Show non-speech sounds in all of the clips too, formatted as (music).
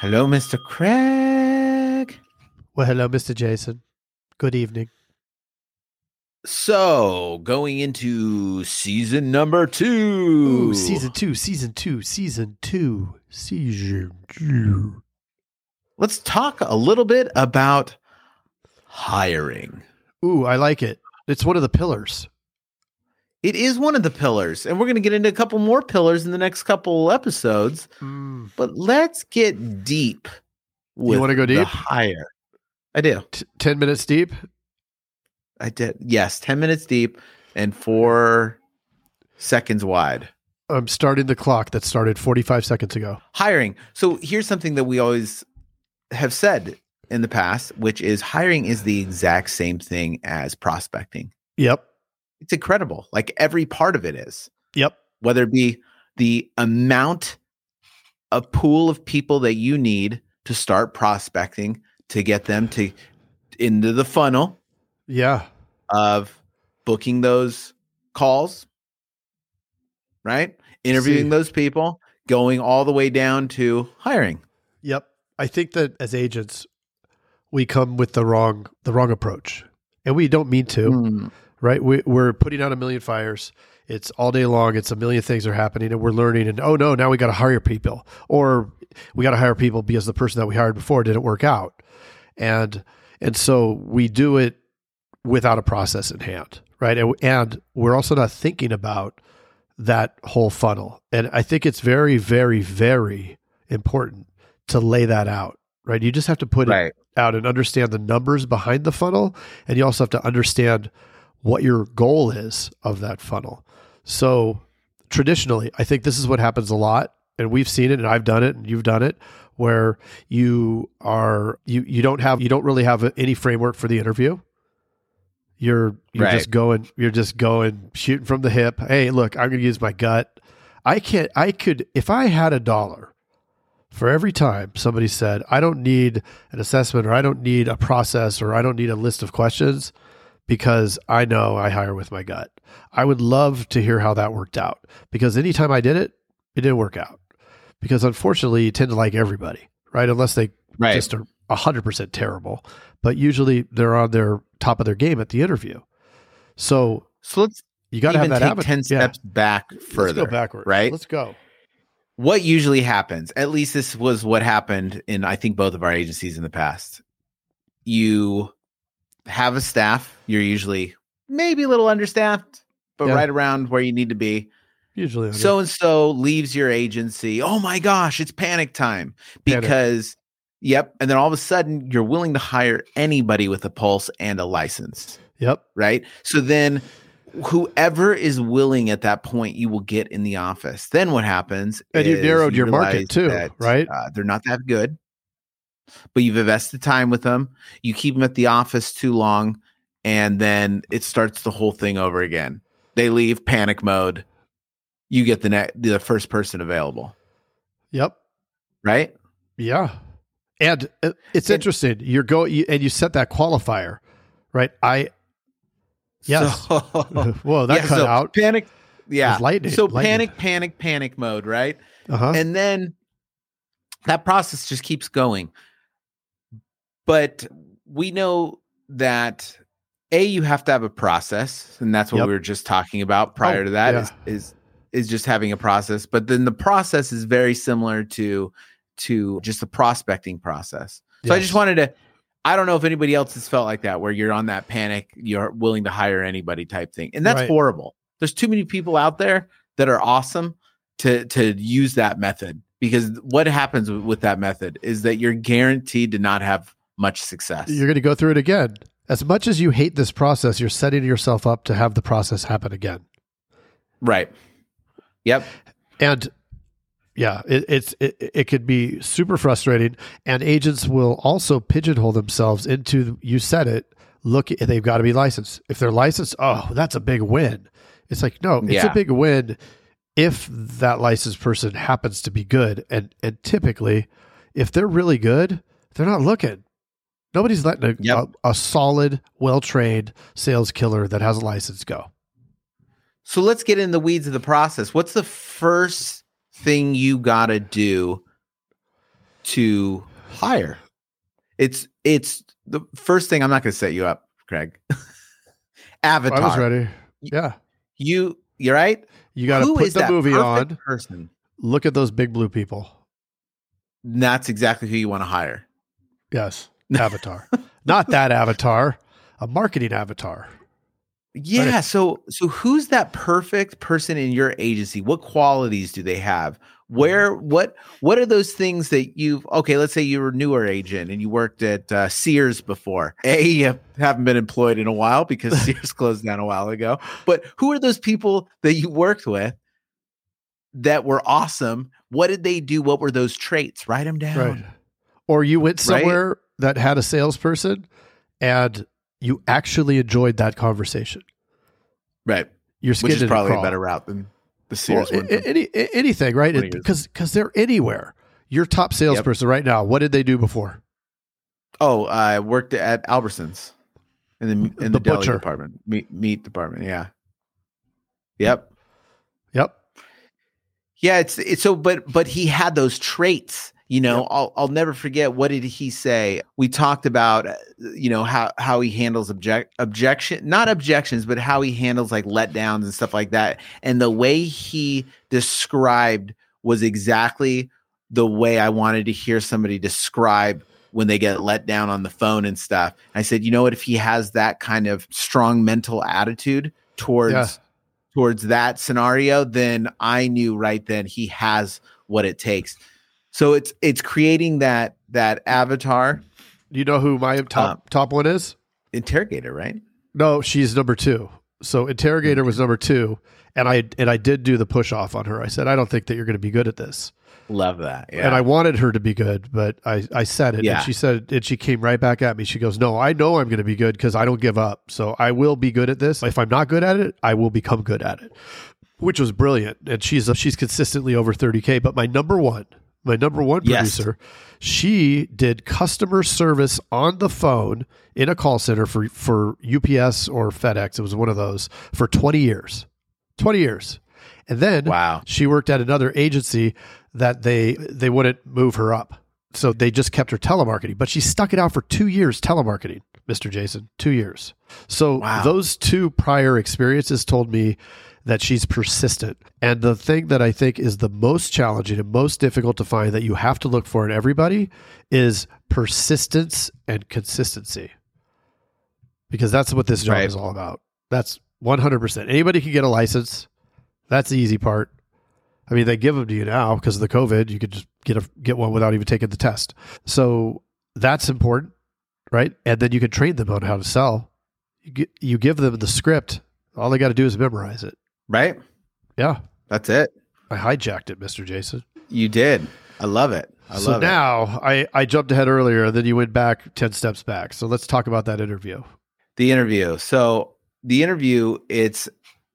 Hello, Mr. Craig. Well, hello, Mr. Jason. Good evening. So, going into season number two. Ooh, season two, season two, season two, season two. Let's talk a little bit about hiring. Ooh, I like it. It's one of the pillars. It is one of the pillars, and we're going to get into a couple more pillars in the next couple episodes. Mm. But let's get deep. With wanna go the deep? hire. I do. T- 10 minutes deep. I did. Yes, ten minutes deep and four seconds wide. I'm starting the clock that started 45 seconds ago. hiring. So here's something that we always have said in the past, which is hiring is the exact same thing as prospecting. Yep. It's incredible. Like every part of it is, Yep. whether it be the amount of pool of people that you need to start prospecting to get them to into the funnel Yeah. of booking those calls, right? Interviewing See. those people, going all the way down to hiring. Yep. I think that as agents, we come with the wrong the wrong approach, and we don't mean to. Mm. right? We, we're putting out a million fires. It's all day long. It's a million things are happening, and we're learning. And oh no, now we got to hire people, or we got to hire people because the person that we hired before didn't work out, and and so we do it without a process in hand, right? And, and we're also not thinking about that whole funnel. And I think it's very, very, very important to lay that out, right? You just have to put it out and understand the numbers behind the funnel. And you also have to understand what your goal is of that funnel. So traditionally, I think this is what happens a lot. And we've seen it and I've done it and you've done it where you are you you don't have you don't really have any framework for the interview. You're you're Right. just going you're just going shooting from the hip. Hey, look, I'm going to use my gut. I can't I could if I had a dollar for every time somebody said, I don't need an assessment or I don't need a process or I don't need a list of questions because I know I hire with my gut. I would love to hear how that worked out because anytime I did it, it didn't work out. Because unfortunately, you tend to like everybody, right? Unless they Right. just are 100% terrible. But usually they're on their top of their game at the interview. So So let's you got to have that take habit. 10 Yeah. steps back further. Let's go backwards. right? Let's go. What usually happens, at least this was what happened in, I think, both of our agencies in the past. You have a staff, you're usually maybe a little understaffed, but Yeah. right around where you need to be. Usually. So and so leaves your agency. Oh my gosh, it's panic time. Panic. Because, yep. And then all of a sudden, you're willing to hire anybody with a pulse and a license. yep. right? So then whoever is willing at that point, you will get in the office. Then what happens? And you've narrowed you your market too, that, right? Uh, they're not that good, but you've invested time with them. You keep them at the office too long, and then it starts the whole thing over again. They leave panic mode. You get the ne- the first person available, Yep. right? Yeah. And uh, it's And- interesting. You're go you, and you set that qualifier, right? I Yes. So, (laughs) whoa, that yeah, cut so out. Panic. Yeah. Lightning- so lightning. panic, panic, panic mode, right? Uh-huh. and then that process just keeps going but we know that a you have to have a process and that's what Yep. we were just talking about oh, prior Oh, to that yeah. is is is just having a process but then the process is very similar to to just the prospecting process so i just wanted to i don't know if anybody else has felt like that where you're on that panic you're willing to hire anybody type thing and that's Right. horrible there's too many people out there that are awesome to to use that method because what happens with that method is that you're guaranteed to not have much success. You're going to go through it again. As much as you hate this process, you're setting yourself up to have the process happen again. right. Yep. And yeah, it, it's it, it could be super frustrating, and agents will also pigeonhole themselves into you said it. Look, they've got to be licensed. If they're licensed, oh, that's a big win. It's like no, it's Yeah. a big win if that licensed person happens to be good, and and typically, if they're really good, they're not looking. Nobody's letting a, Yep. a, a solid, well trained sales killer that has a license go. So let's get in the weeds of the process. What's the first thing you got to do to hire. It's it's the first thing. I'm not going to set you up, Craig. Avatar. (laughs) I was ready. Yeah, You you're right. you got to put the movie on. Person. Look at those big blue people. That's exactly who you want to hire. Yes, Avatar. Not that Avatar, a marketing Avatar. Yeah. So so who's that perfect person in your agency? What qualities do they have? Where what what are those things that you've okay? Let's say you're a newer agent and you worked at uh, Sears before. A you haven't been employed in a while because (laughs) Sears closed down a while ago. But who are those people that you worked with that were awesome? What did they do? What were those traits? Write them down. Right. Or you went Right? Somewhere that had a salesperson and you actually enjoyed that conversation. Right. Your Which is didn't probably a better route than the Well, Sears one. a- a- any, anything, right? Because because they're anywhere. Your top salesperson right now, what did they do before? Oh, I worked at Albertsons in the in the, The deli butcher. department, meat meat department. Yeah. Yep. Yep. Yeah. It's it's so, but but he had those traits. You know, Yep. I'll I'll never forget. What did he say? We talked about, uh, you know, how how he handles object objection, not objections, but how he handles like letdowns and stuff like that. And the way he described was exactly the way I wanted to hear somebody describe when they get let down on the phone and stuff. I said, you know what? If he has that kind of strong mental attitude towards Yeah. towards that scenario, then I knew right then he has what it takes. So it's it's creating that that avatar You know who my top Um, top one is? interrogator, right? No, she's number two. So interrogator was number two, and I and I did do the push off on her. I said I don't think that you're going to be good at this, Love that. Yeah. and I wanted her to be good, but I I said it, Yeah. and she said, and she came right back at me. She goes, "No, I know I'm going to be good because I don't give up. So I will be good at this. If I'm not good at it, I will become good at it." Which was brilliant, and she's she's consistently over 30k. But my number one, my number one Yes. producer, she did customer service on the phone in a call center for for UPS or FedEx. It was one of those for 20 years. 20 years. And then Wow. she worked at another agency that they they wouldn't move her up. So they just kept her telemarketing, but she stuck it out for 2 years telemarketing, Mr. Jason, 2 years. So Wow. those two prior experiences told me that she's persistent. And the thing that I think is the most challenging and most difficult to find that you have to look for in everybody is persistence and consistency. Because that's what this job Right. is all about. That's 100%. Anybody can get a license. That's the easy part. I mean, they give them to you now because of the COVID. You could just get a get one without even taking the test. So that's important, right? And then you can train them on how to sell. You, gi- you give them the script. All they got to do is memorize it. Right? Yeah, That's it. I hijacked it, Mister Jason. You did. I love it. I so love it. now I I jumped ahead earlier, then you went back ten steps back. So let's talk about that interview. the interview. So the interview, it's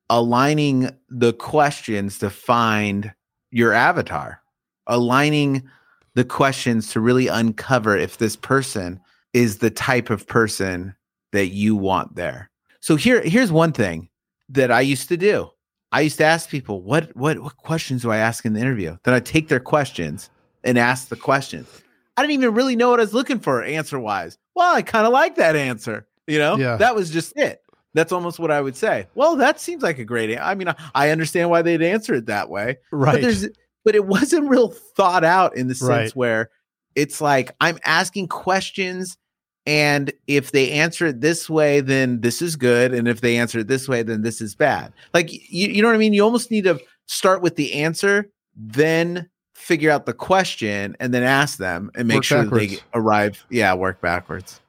aligning the questions to find your avatar, aligning the questions to really uncover if this person is the type of person that you want there. So here, here's one thing that I used to do. I used to ask people, what what what questions do I ask in the interview? Then I take their questions and ask the questions. I didn't even really know what I was looking for answer wise. Well, I kind of like that answer. You know, Yeah. that was just it. That's almost what I would say. Well, that seems like a great. I mean, I, I understand why they'd answer it that way, Right. but there's, but it wasn't real thought out in the sense Right. where it's like I'm asking questions, and if they answer it this way, then this is good, and if they answer it this way, then this is bad. Like you, you know what I mean? You almost need to start with the answer, then figure out the question, and then ask them, and make Work sure that they arrive. Yeah, work backwards.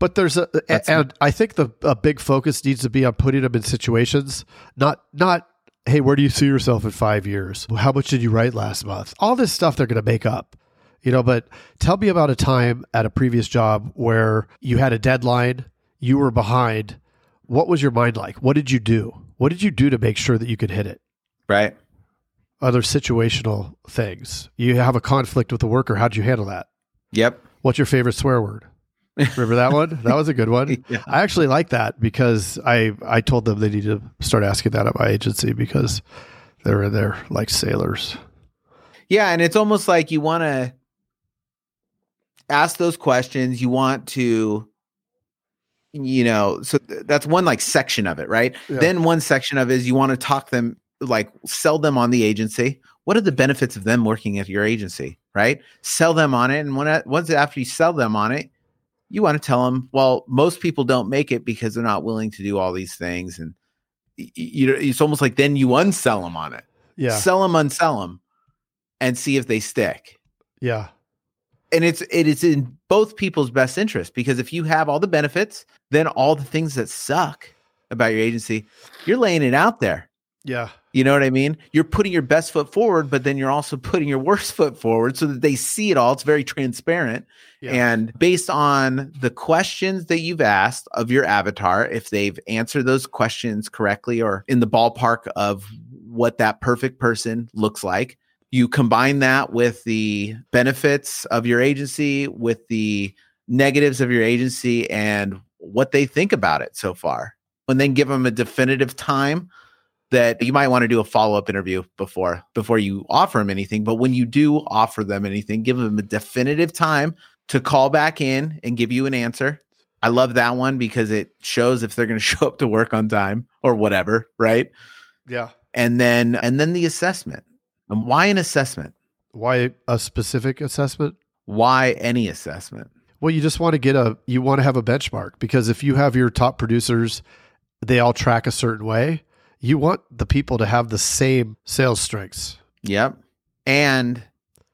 But there's a, That's- and I think the a big focus needs to be on putting them in situations, not not hey, where do you see yourself in five years? How much did you write last month? All this stuff they're going to make up, you know. But tell me about a time at a previous job where you had a deadline, you were behind. What was your mind like? What did you do? What did you do to make sure that you could hit it? Right. Other situational things. You have a conflict with the worker. How'd you handle that? Yep. What's your favorite swear word? Remember that one? That was a good one. (laughs) Yeah. I actually like that because I I told them they need to start asking that at my agency because they're in there like sailors. Yeah, and it's almost like you want to ask those questions. You want to, you know, so th- that's one like section of it, right? Yeah. Then one section of it is you want to talk them, like sell them on the agency. What are the benefits of them working at your agency, right? Sell them on it, and when once after you sell them on it, you want to tell them, well, most people don't make it because they're not willing to do all these things, and you know, it's almost like then you unsell them on it, Yeah. sell them, unsell them, and see if they stick Yeah. And it's it is in both people's best interest because if you have all the benefits, then all the things that suck about your agency, you're laying it out there. Yeah. You know what I mean? You're putting your best foot forward, but then you're also putting your worst (laughs) foot forward so that they see it all. It's very transparent. Yeah. And based on the questions that you've asked of your avatar, if they've answered those questions correctly or in the ballpark of what that perfect person looks like, you combine that with the benefits of your agency, with the negatives of your agency, and what they think about it so far. And then give them a definitive time that you might want to do a follow-up interview before before you offer them anything but when you do offer them anything give them a definitive time to call back in and give you an answer i love that one because it shows if they're going (laughs) to show up to work on time or whatever right yeah. and then and then the assessment and why an assessment Why a specific assessment? why any assessment Well, you just want to get a you want to have a benchmark because if you have your top producers, they all track a certain way. You want the people to have the same sales strengths. Yep. And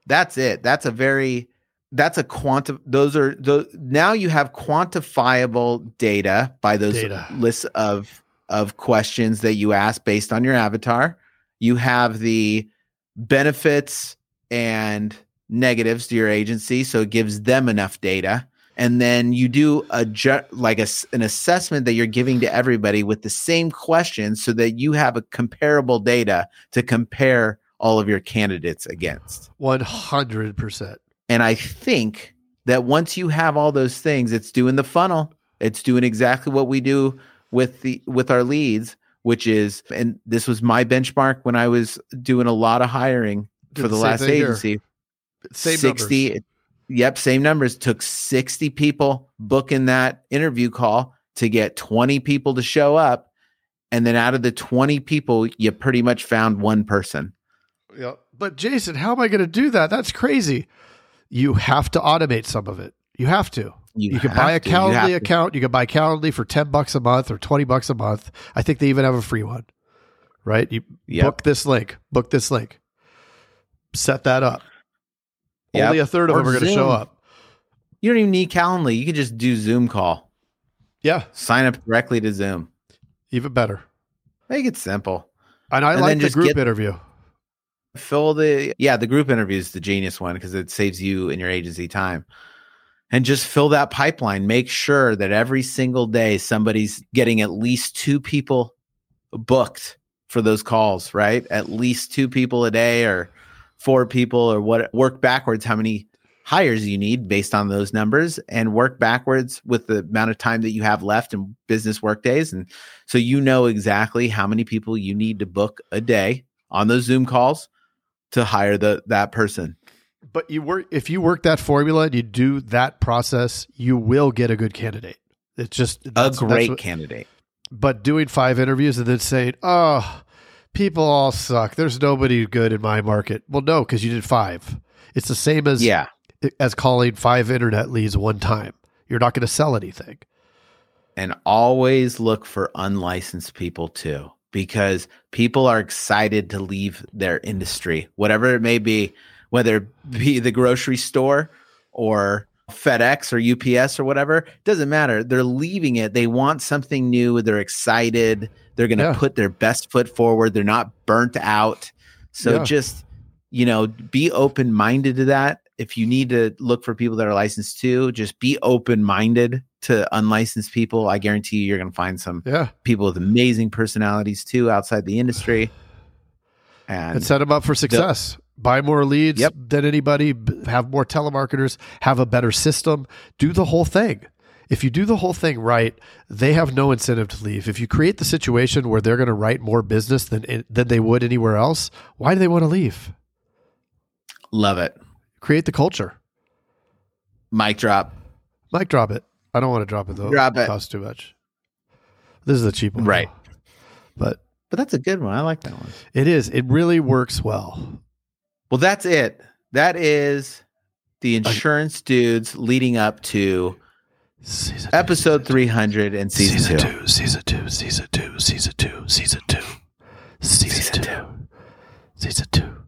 that's it. That's a very that's a quantum those are those now you have quantifiable data by those Data. lists of of questions that you ask based on your avatar. You have the benefits and negatives to your agency so it gives them enough data and then you do a ju- like a, s- an assessment that you're giving to everybody with the same questions so that you have a comparable data to compare all of your candidates against. One hundred percent. And I think that once you have all those things, it's doing the funnel. It's doing exactly what we do with the with our leads, which is and this was my benchmark when I was doing a lot of hiring Did for the the last here. agency. Same 60 numbers. Yep, same numbers. Took 60 people booking that interview call to get 20 people to show up. And then out of the 20 people, you pretty much found one person. Yeah. But Jason, how am I going to do that? That's crazy. You have to automate some of it. You have to. You, can buy a to. You Calendly to. account. You can buy Calendly for 10 bucks a month or 20 bucks a month. I think they even have a free one. Right? You Yep. book this link. Book this link. Set that up. Yep. Only a third of Or them are going to show up. You don't even need Calendly. You can just do Zoom call. Yeah, Sign up directly to Zoom. even better. Make it simple. And I And like the group get- interview. Fill the yeah, the group interview is the genius one because it saves you and your agency time. And just fill that pipeline. Make sure that every single day somebody's getting at least two people booked for those calls, right? At least two people a day or four people or what work backwards how many hires you need based on those numbers and work backwards with the amount of time that you have left in business work days and so you know exactly how many people you need to book a day on those zoom calls to hire the that person But you work if you work that formula and you do that process, you will get a good candidate. It's just a that's- that's great what- candidate but doing five interviews and then saying, "Oh, people all suck. There's nobody good in my market." Well, no, because you did five. It's the same as yeah as calling five internet leads one time. You're not going to sell anything. and always look for unlicensed people too because people are excited to leave their industry whatever it may be whether it be the grocery store or FedEx or UPS or whatever doesn't matter. They're leaving it. They want something new. They're excited. They're going to Yeah. put their best foot forward. They're not burnt out. So Yeah. just you know be open minded to that. If you need to look for people that are licensed too just be open minded to unlicensed people. I guarantee you you're going to find some Yeah, people with amazing personalities too outside the industry. (sighs) And and set them up for success. Buy more leads Yep. than anybody. Have more telemarketers. Have a better system. Do the whole thing. If you do the whole thing right, they have no incentive to leave. If you create the situation where they're going to write more business than than they would anywhere else, why do they want to leave? love it Create the culture. Mic drop. Mic drop it. I don't want to drop it though. Drop it. costs too much. This is a cheap one, Right. though. But But that's a good one. I like that one. it is. It really works well. Well, that's it. That is the insurance dudes leading up to Season two, episode 300 and season, two. two, season two, season two, season two, season two, season two, season two.